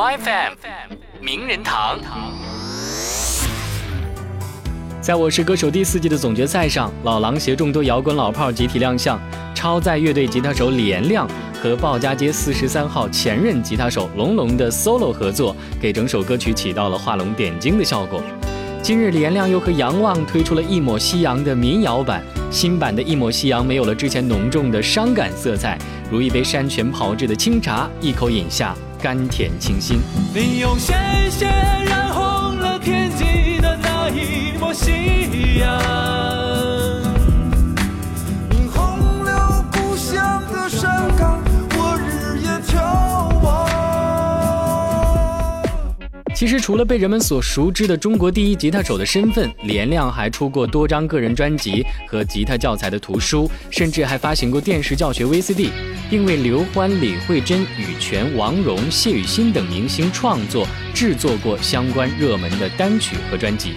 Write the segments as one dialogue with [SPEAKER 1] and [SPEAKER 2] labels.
[SPEAKER 1] My FM 名人堂。在我是歌手第四季的总决赛上，老狼携众多摇滚老炮集体亮相，超载乐队吉他手李延亮和鲍家街四十三号前任吉他手龙龙的 solo 合作，给整首歌曲起到了画龙点睛的效果。今日李延亮又和杨旺推出了一抹夕阳的民谣版，新版的一抹夕阳没有了之前浓重的伤感色彩，如一杯山泉炮制的清茶，一口饮下，甘甜清新。
[SPEAKER 2] 你用鲜血染红
[SPEAKER 1] 其实，除了被人们所熟知的中国第一吉他手的身份，连亮还出过多张个人专辑和吉他教材的图书，甚至还发行过电视教学 VCD，并为刘欢、李慧珍、羽泉、王蓉、谢雨欣等明星创作制作过相关热门的单曲和专辑。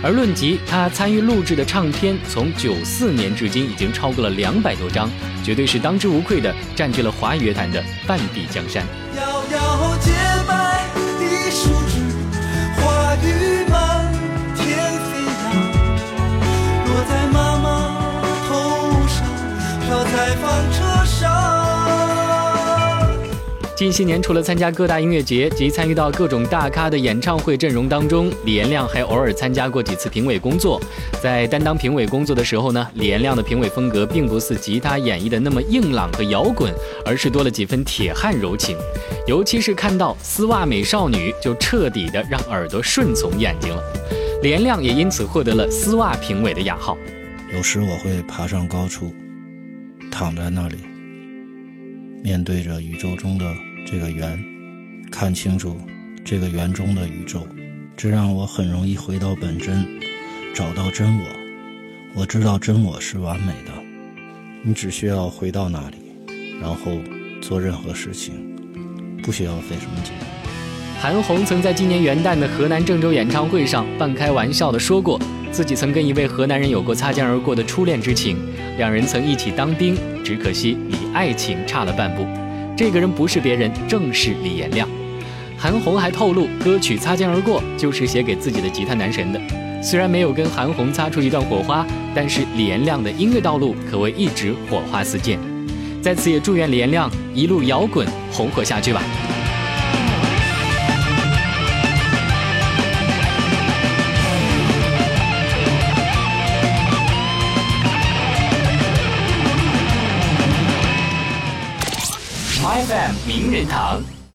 [SPEAKER 1] 而论及他参与录制的唱片，从九四年至今已经超过了两百多张，绝对是当之无愧的占据了华语乐坛的半壁江山。
[SPEAKER 2] 遥遥树枝。
[SPEAKER 1] 近些年，除了参加各大音乐节及参与到各种大咖的演唱会阵容当中，李延亮还偶尔参加过几次评委工作。在担当评委工作的时候呢，李延亮的评委风格并不似吉他演绎的那么硬朗和摇滚，而是多了几分铁汉柔情。尤其是看到丝袜美少女，就彻底的让耳朵顺从眼睛了。李延亮也因此获得了丝袜评委的雅号。
[SPEAKER 3] 有时我会爬上高处，躺在那里，面对着宇宙中的这个圆，看清楚这个圆中的宇宙，这让我很容易回到本真，找到真我。我知道真我是完美的，你只需要回到那里，然后做任何事情。不需要费什么劲。
[SPEAKER 1] 韩红曾在今年元旦的河南郑州演唱会上半开玩笑地说过，自己曾跟一位河南人有过擦肩而过的初恋之情，两人曾一起当兵，只可惜离爱情差了半步。这个人不是别人，正是李延亮。韩红还透露，歌曲《擦肩而过》就是写给自己的吉他男神的。虽然没有跟韩红擦出一段火花，但是李延亮的音乐道路可谓一直火花四溅。在此也祝愿李延亮一路摇滚红火下去吧。FM 名人堂。